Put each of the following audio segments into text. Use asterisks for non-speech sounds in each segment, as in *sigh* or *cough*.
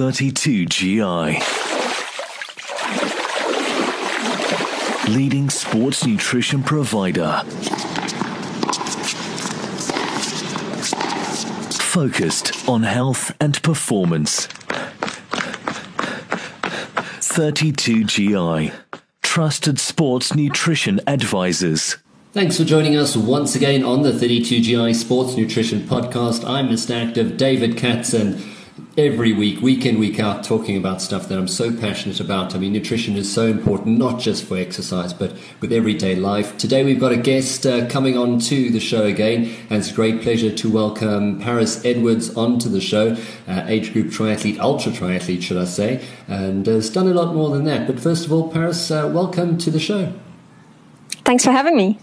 32GI. Leading sports nutrition provider. Focused on health and performance. 32GI. Trusted sports nutrition advisors. Thanks for joining us once again on the 32GI Sports Nutrition Podcast. I'm Mr. Active David Katz, and every week, week in, week out, talking about stuff that I'm so passionate about. I mean, nutrition is so important, not just for exercise, but with everyday life. Today, we've got a guest uh, coming on to the show again, and it's a great pleasure to welcome Parys Edwards onto the show, uh, age group triathlete, ultra triathlete, should I say, and has done a lot more than that. But first of all, Parys, uh, welcome to the show. Thanks for having me.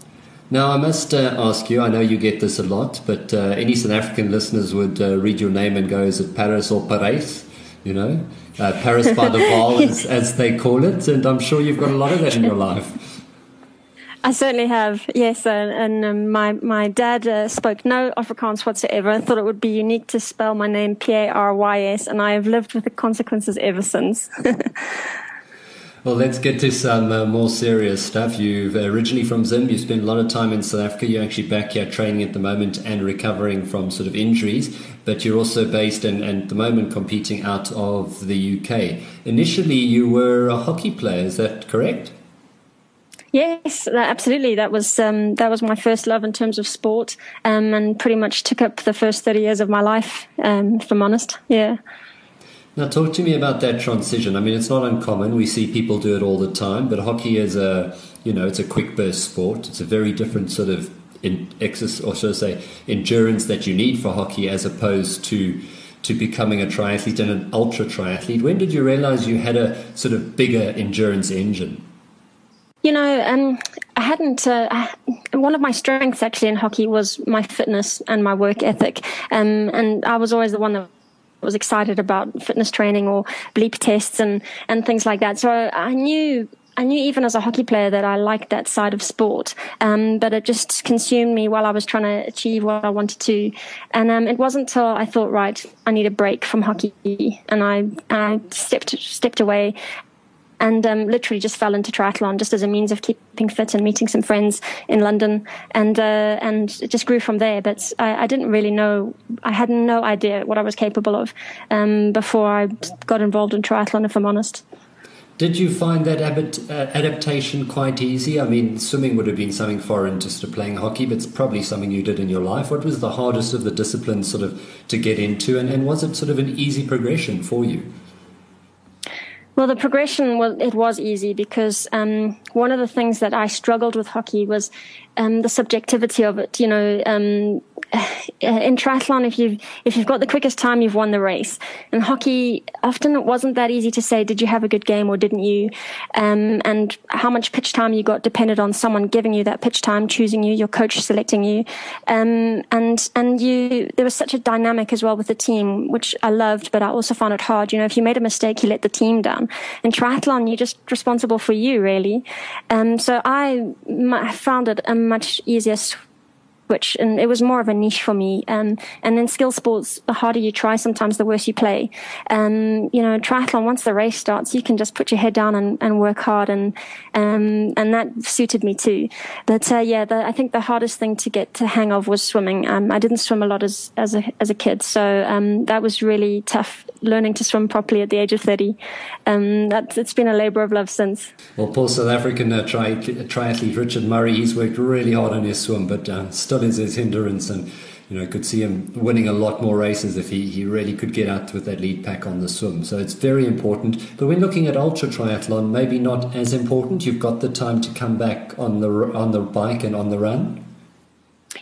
Now, I must uh, ask you, I know you get this a lot, but uh, any South African listeners would uh, read your name and go, is it Paris or Paris? You know, uh, Parys by the *laughs* Vaal, as, as, they call it. And I'm sure you've got a lot of that in your *laughs* life. I certainly have, yes. and, and um, my, my dad uh, spoke no Afrikaans whatsoever. I thought it would be unique to spell my name P A R Y S, and I have lived with the consequences ever since. *laughs* Well, let's get to some uh, more serious stuff. You've uh, originally from Zim, you spent a lot of time in South Africa. You're actually back here training at the moment and recovering from sort of injuries, but you're also based and, and at the moment competing out of the UK. Initially, you were a hockey player, is that correct? Yes, absolutely. That was um, that was my first love in terms of sport, um, and pretty much took up the first thirty years of my life. Um, if I'm honest, yeah. Now, talk to me about that transition. I mean, it's not uncommon. We see people do it all the time, but hockey is a, you know, it's a quick burst sport. It's a very different sort of in exercise, or should I say, endurance that you need for hockey, as opposed to to becoming a triathlete and an ultra triathlete. When did you realize you had a sort of bigger endurance engine? You know, um, I hadn't. Uh, I, one of my strengths actually in hockey was my fitness and my work ethic, um, and I was always the one that was excited about fitness training or bleep tests and, and things like that. So I knew I knew even as a hockey player that I liked that side of sport, um, but it just consumed me while I was trying to achieve what I wanted to. And um, it wasn't until I thought, right, I need a break from hockey, and I, I stepped stepped away and um, literally just fell into triathlon just as a means of keeping fit and meeting some friends in London, and uh, and it just grew from there. But I, I, didn't really know, I had no idea what I was capable of um, before I got involved in triathlon. If I'm honest. Did you find that uh, adaptation quite easy? I mean, swimming would have been something foreign to sort of playing hockey, but it's probably something you did in your life. What was the hardest of the disciplines sort of to get into, and, and was it sort of an easy progression for you? Well, the progression was it was easy because um, one of the things that I struggled with hockey was um, the subjectivity of it. You know, um, in triathlon, if you've if you've got the quickest time, you've won the race. In hockey, often it wasn't that easy to say, did you have a good game or didn't you? Um, and how much pitch time you got depended on someone giving you that pitch time, choosing you, your coach selecting you, um, and and you. There was such a dynamic as well with the team, which I loved, but I also found it hard. You know, if you made a mistake, you let the team down. In triathlon, you're just responsible for you, really. Um, so I found it a much easier which and it was more of a niche for me. Um, and then skill sports, the harder you try, sometimes the worse you play. Um, you know, triathlon, once the race starts, you can just put your head down and, and work hard, and um, and that suited me too. But uh, yeah, the, I think the hardest thing to get to hang of was swimming. Um, I didn't swim a lot as as a as a kid, so um, that was really tough learning to swim properly at the age of thirty. Um, it's been a labour of love since. Well, poor South African uh, tri- triathlete Richard Murray, he's worked really hard on his swim, but uh, still still is his hindrance and you know, could see him winning a lot more races if he, he really could get out with that lead pack on the swim. So it's very important. But when looking at ultra triathlon, maybe not as important. You've got the time to come back on the on the bike and on the run.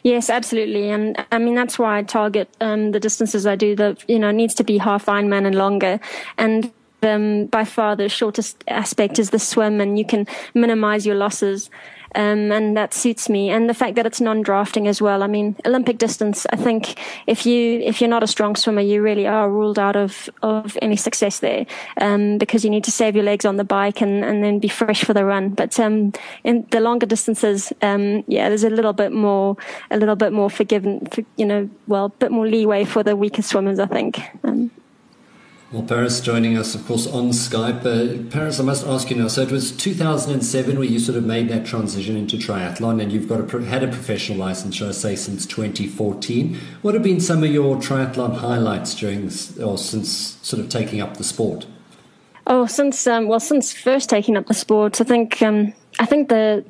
Yes, absolutely, and I mean that's why I target um, the distances I do. That you know needs to be half Ironman and longer, and um, by far the shortest aspect is the swim, and you can minimize your losses um, and that suits me. And the fact that it's non-drafting as well. I mean, Olympic distance. I think if you if you're not a strong swimmer, you really are ruled out of of any success there um, because you need to save your legs on the bike and and then be fresh for the run. But um, in the longer distances, um, yeah, there's a little bit more a little bit more forgiven, for, you know, well, a bit more leeway for the weaker swimmers. I think. Um, Well, Parys joining us, of course, on Skype. Uh, Parys, I must ask you now. So it was 2007 where you sort of made that transition into triathlon, and you've got a, had a professional license, shall I say, since 2014. What have been some of your triathlon highlights during, or since sort of taking up the sport? Oh, since um, well, since first taking up the sport, I think um, I think the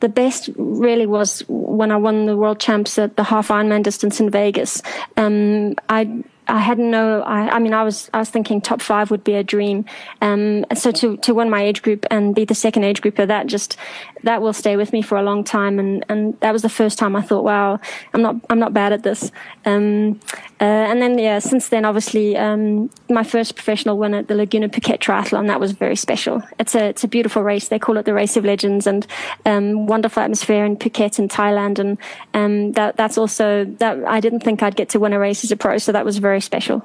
the best really was when I won the world champs at the half Ironman distance in Vegas. Um, I I had no. I, I, mean, I was I was thinking top five would be a dream. Um, so to to win my age group and be the second age grouper, that just that will stay with me for a long time. And and that was the first time I thought, wow, I'm not I'm not bad at this. Um, uh, and then yeah, since then, obviously, um, my first professional win at the Laguna Phuket Triathlon that was very special. It's a it's a beautiful race. They call it the Race of Legends, and um, wonderful atmosphere in Phuket in Thailand. And um, that that's also that I didn't think I'd get to win a race as a pro, so that was very very special.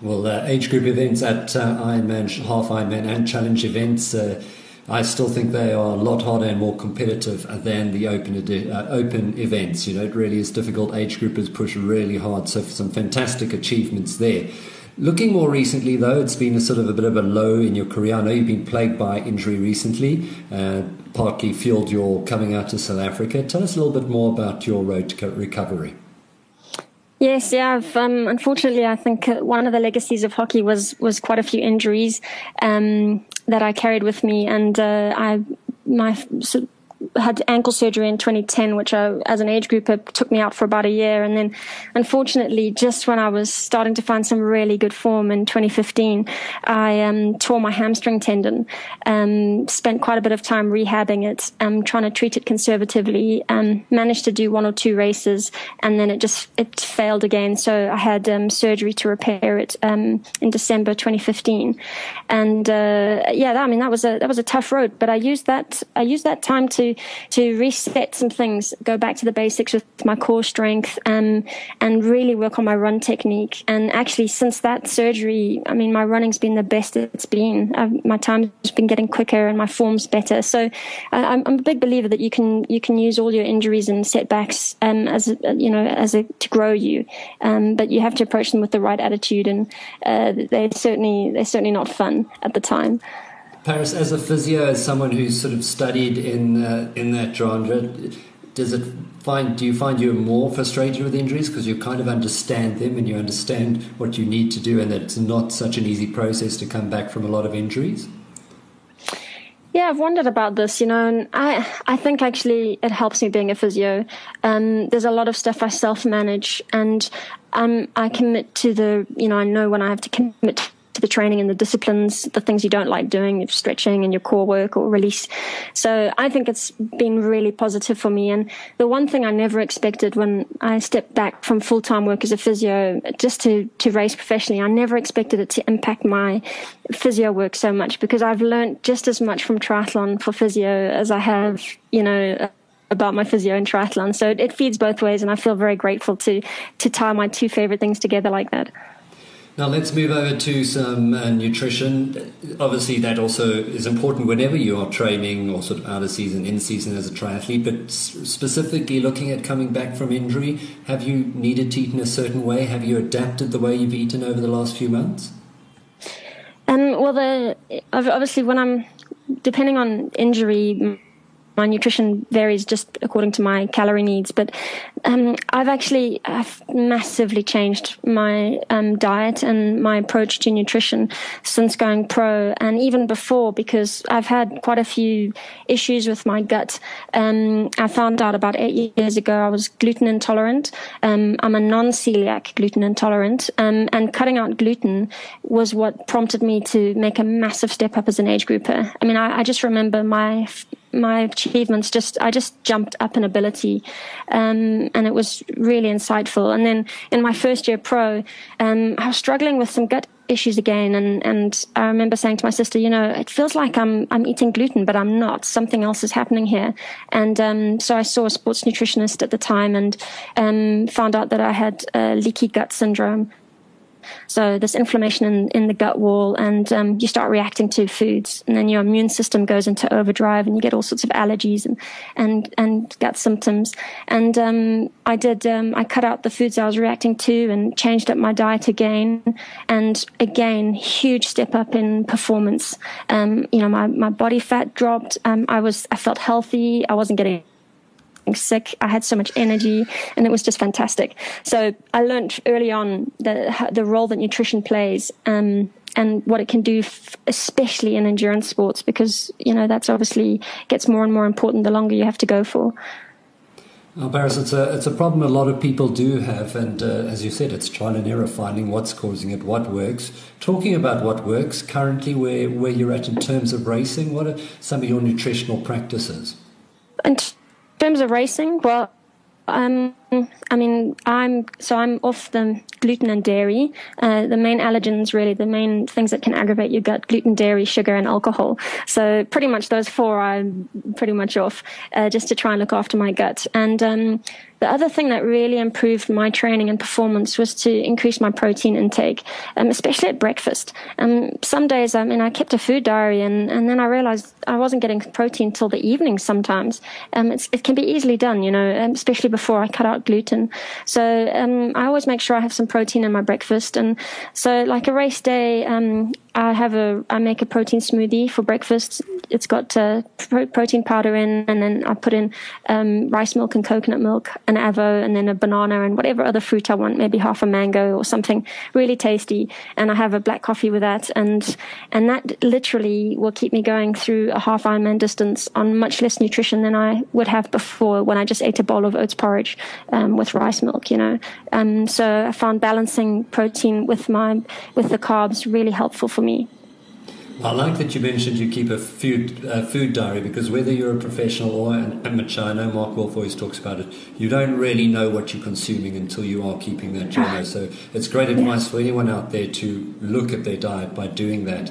Well, uh, age group events at uh, Ironman, half Ironman, and challenge events. Uh, I still think they are a lot harder and more competitive than the open uh, open events. You know, it really is difficult. Age groupers push really hard, so some fantastic achievements there. Looking more recently, though, it's been a sort of a bit of a low in your career. I know you've been plagued by injury recently, uh, partly fueled your coming out to South Africa. Tell us a little bit more about your road to recovery. Yes, yeah. Um, unfortunately, I think uh, one of the legacies of hockey was was quite a few injuries um, that I carried with me, and uh, I my had ankle surgery in 2010, which I, as an age grouper took me out for about a year. And then, unfortunately, just when I was starting to find some really good form in 2015, I um, tore my hamstring tendon. Um, spent quite a bit of time rehabbing it, um, trying to treat it conservatively. Um, managed to do one or two races, and then it just it failed again. So I had surgery to repair it in December 2015. And uh, yeah, I mean that was a that was a tough road, but I used that I used that time to to reset some things, go back to the basics with my core strength, um, and really work on my run technique. And actually, since that surgery, I mean, my running's been the best it's been. I've, my time's been getting quicker, and my form's better. So, I'm, I'm, a big believer that you can you can use all your injuries and setbacks um, as a, you know as a to grow you, um, but you have to approach them with the right attitude. And uh, they're certainly they're certainly not fun at the time. Parys, as a physio, as someone who's sort of studied in uh, in that genre, does it find do you find you're more frustrated with injuries because you kind of understand them and you understand what you need to do, and that it's not such an easy process to come back from a lot of injuries? Yeah, I've wondered about this, you know, and I, I think actually it helps me being a physio. Um, there's a lot of stuff I self manage and um, I commit to the, you know, I know when I have to commit to the training and the disciplines, the things you don't like doing, your stretching and your core work or release. So I think it's been really positive for me. And the one thing I never expected when I stepped back from full time work as a physio, just to, to race professionally, I never expected it to impact my physio work so much because I've learned just as much from triathlon for physio as I have, you know, about my physio and triathlon. So it feeds both ways, and I feel very grateful to to tie my two favorite things together like that. Now let's move over to some uh, nutrition. Obviously, that also is important whenever you are training or sort of out of season, in season as a triathlete. But specifically looking at coming back from injury, have you needed to eat in a certain way? Have you adapted the way you've eaten over the last few months? Um, well, the, obviously, when I'm depending on injury, my nutrition varies just according to my calorie needs. But um, I've actually I've massively changed my um, diet and my approach to nutrition since going pro, and even before because I've had quite a few issues with my gut. Um, I found out about eight years ago I was gluten intolerant. Um, I'm a non-celiac gluten intolerant, um, and cutting out gluten was what prompted me to make a massive step up as an age grouper. I mean, I, I just remember my my achievements just I just jumped up in ability, um, and it was really insightful. And then in my first year pro, um, I was struggling with some gut issues again, and and I remember saying to my sister, you know, it feels like I'm I'm eating gluten, but I'm not. Something else is happening here. And um, so I saw a sports nutritionist at the time, and um, found out that I had a leaky gut syndrome So this inflammation in, in the gut wall, and um, you start reacting to foods, and then your immune system goes into overdrive, and you get all sorts of allergies and and and gut symptoms. And um, I did um, I cut out the foods I was reacting to and changed up my diet again, and again huge step up in performance. Um, you know, my my body fat dropped. Um, I was I felt healthy. I wasn't getting sick. I had so much energy, and it was just fantastic. So I learned early on the the role that nutrition plays. Um, and what it can do, f- especially in endurance sports, because you know that's obviously gets more and more important the longer you have to go for. Well, Parys, it's a it's a problem a lot of people do have, and uh, as you said, it's trial and error finding what's causing it, what works. Talking about what works currently, where where you're at in terms of racing, what are some of your nutritional practices? In terms of racing, well, um, I mean, I'm so I'm off the gluten and dairy. Uh, the main allergens, really, the main things that can aggravate your gut: gluten, dairy, sugar, and alcohol. So pretty much those four I'm pretty much off, uh, just to try and look after my gut. And um, the other thing that really improved my training and performance was to increase my protein intake, um, especially at breakfast. Um, some days, I mean, I kept a food diary, and, and then I realized I wasn't getting protein till the evening. Sometimes um, it can be easily done, you know, um, especially before I cut out gluten. So um, I always make sure I have some protein in my breakfast, and so like a race day, um, I have a I make a protein smoothie for breakfast. It's got uh, pro- protein powder in, and then I put in um, rice milk and coconut milk, an avo, and then a banana and whatever other fruit I want, maybe half a mango or something really tasty. And I have a black coffee with that, and and that literally will keep me going through a half Ironman distance on much less nutrition than I would have before when I just ate a bowl of oats porridge um, with rice milk. You know, um, so I found balancing protein with my with the carbs really helpful for me. I like that you mentioned you keep a food, uh, food diary because whether you're a professional or an amateur, I know Mark Wolf always talks about it, you don't really know what you're consuming until you are keeping that journal. So it's great advice for anyone out there to look at their diet by doing that.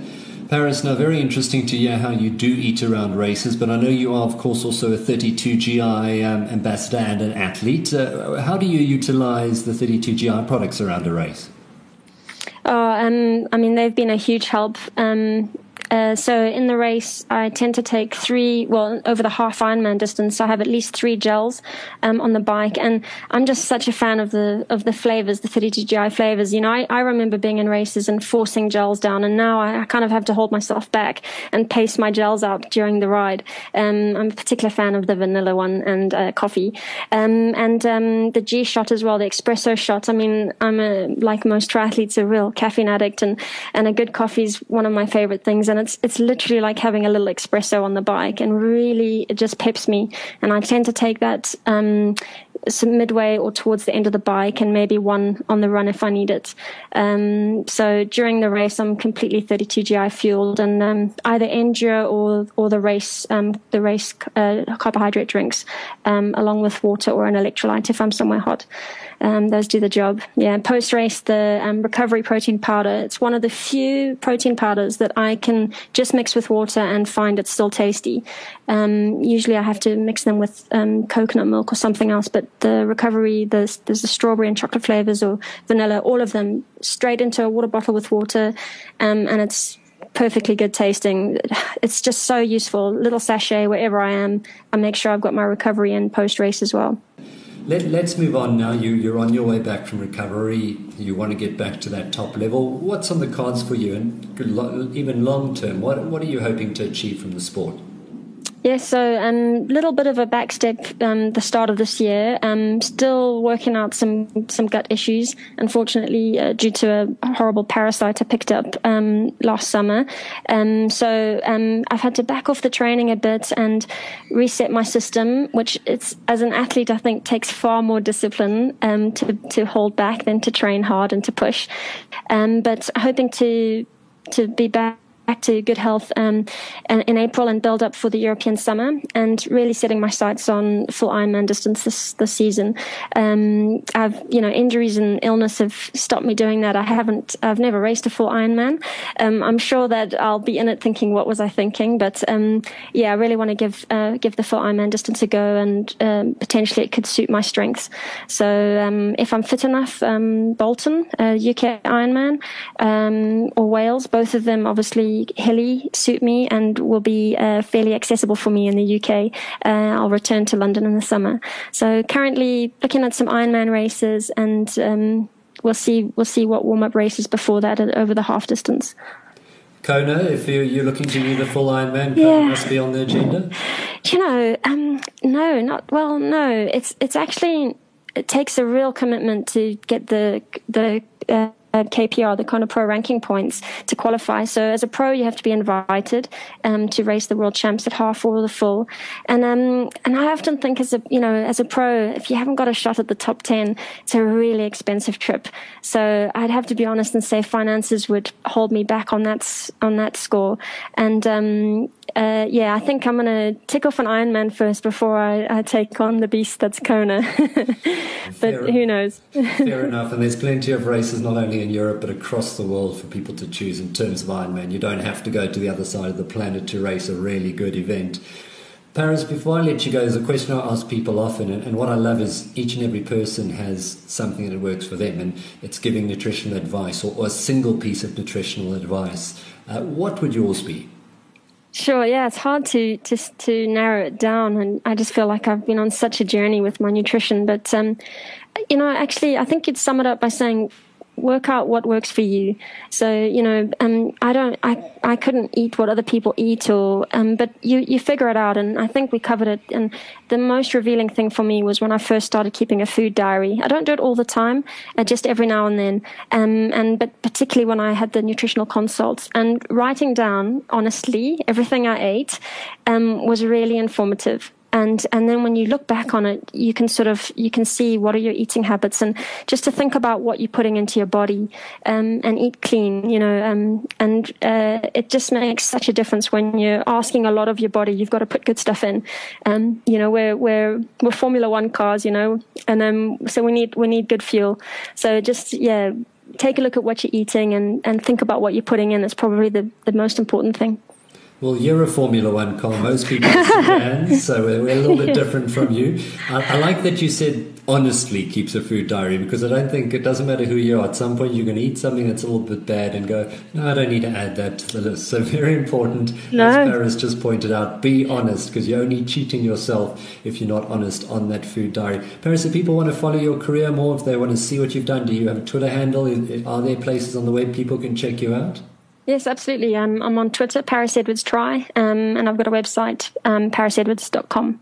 Parys, now very interesting to hear how you do eat around races, but I know you are, of course, also a 32 GI um, ambassador and an athlete. Uh, how do you utilize the 32 GI products around a race? Oh, um, I mean, they've been a huge help. Um, uh, so in the race, I tend to take three. Well, over the half Ironman distance, I have at least three gels um, on the bike, and I'm just such a fan of the of the flavors, the 32 GI flavors. You know, I, I remember being in races and forcing gels down, and now I, I kind of have to hold myself back and pace my gels out during the ride. Um, I'm a particular fan of the vanilla one and uh, coffee, um, and um, the G shot as well, the espresso shot. I mean, I'm a, like most triathletes, a real caffeine addict, and and a good coffee is one of my favorite things and it's it's literally like having a little espresso on the bike, and really it just peps me. And I tend to take that um, midway or towards the end of the bike, and maybe one on the run if I need it. Um, so during the race, I'm completely 32 GI fueled, and um, either endure or or the race um, the race uh, carbohydrate drinks, um, along with water or an electrolyte if I'm somewhere hot. Um, those do the job. Yeah, post race, the um, recovery protein powder. It's one of the few protein powders that I can just mix with water and find it's still tasty. Usually I have to mix them with coconut milk or something else, but the recovery, there's, there's the strawberry and chocolate flavors or vanilla, all of them straight into a water bottle with water. Um, and it's perfectly good tasting. It's just so useful. Little sachet wherever I am. I make sure I've got my recovery in post race as well. Let, us move on now. You, you're on your way back from recovery. You want to get back to that top level. What's on the cards for you, and even long term? What, what are you hoping to achieve from the sport? Yes, yeah, so a um, little bit of a backstep um, the start of this year. Um, still working out some some gut issues, unfortunately, uh, due to a horrible parasite I picked up um, last summer. Um, so um, I've had to back off the training a bit and reset my system, which it's as an athlete I think takes far more discipline to to hold back than to train hard and to push. but hoping to to be back back to good health um, in April and build up for the European summer, and really setting my sights on full Ironman distance this this season. Um, I've you know injuries and illness have stopped me doing that. I haven't. I've never raced a full Ironman. Um, I'm sure that I'll be in it thinking, what was I thinking? But um, yeah, I really want to give uh, give the full Ironman distance a go, and um, potentially it could suit my strengths. So um, if I'm fit enough, Bolton, uh, UK Ironman, or Wales, both of them obviously hilly suit me and will be uh, fairly accessible for me in the UK. Uh, I'll return to London in the summer. So currently looking at some Ironman races and um, we'll see we'll see what warm up races before that over the half distance. Kona, if you're, you're looking to do the full Ironman, Kona yeah. must be on the agenda. You know, um, no, not well. No, it's it's actually it takes a real commitment to get the the uh, KPR, the Kona Pro ranking points to qualify. So as a pro, you have to be invited um, to race the world champs at half or the full. And um, and I often think as a you know as a pro, if you haven't got a shot at the top ten, it's a really expensive trip. So I'd have to be honest and say finances would hold me back on that on that score. And um, uh, yeah, I think I'm going to tick off an Ironman first before I, I, take on the beast that's Kona. *laughs* but fair who knows? fair enough. And there's plenty of races not only in Europe but across the world for people to choose in terms of Ironman. You don't have to go to the other side of the planet to race a really good event. Parys, before I let you go, there's a question I ask people often, and, what I love is each and every person has something that works for them, and it's giving nutritional advice or, or a single piece of nutritional advice. Uh, what would yours be? Sure, yeah, it's hard to just to narrow it down, and I just feel like I've been on such a journey with my nutrition. But um, you know, actually, I think you'd sum it up by saying work out what works for you. So you know, um, I don't, I, I couldn't eat what other people eat, or um, but you, you figure it out. And I think we covered it. And the most revealing thing for me was when I first started keeping a food diary. I don't do it all the time, uh, just every now and then. Um, and but particularly when I had the nutritional consults and writing down honestly everything I ate um, was really informative and and then when you look back on it you can sort of you can see what are your eating habits and just to think about what you're putting into your body um, and eat clean you know um, and uh, it just makes such a difference when you're asking a lot of your body you've got to put good stuff in. Um, you know we're we're we're formula one cars you know and um so we need we need good fuel. So just yeah take a look at what you're eating and and think about what you're putting in. It's probably the the most important thing well, you're a Formula One car. Most people are so we're, we're, a little bit different from you. I, I, like that you said honestly keeps a food diary because I don't think it doesn't matter who you are. At some point, you're going to eat something that's a little bit bad and go, no, I don't need to add that to the list. So very important, no. as Parys just pointed out, be honest because you're only cheating yourself if you're not honest on that food diary. Parys, if people want to follow your career more, if they want to see what you've done, do you have a Twitter handle? Are there places on the web people can check you out? Yes, absolutely. I'm, I'm on Twitter, Parys Edwards Try, um, and I've got a website, um, parysedwards.com.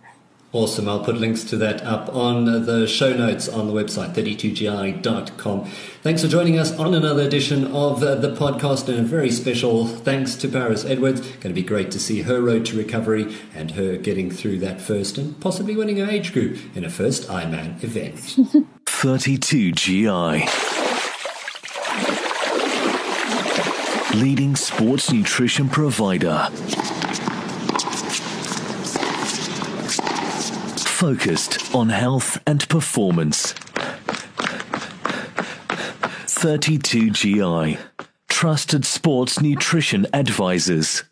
Awesome. I'll put links to that up on the show notes on the website, 32gi.com. Thanks for joining us on another edition of uh, the podcast, and a very special thanks to Parys Edwards. Going to be great to see her road to recovery and her getting through that first and possibly winning her age group in a first Ironman event. *laughs* 32GI. Leading sports nutrition provider. Focused on health and performance. 32GI, trusted sports nutrition advisors.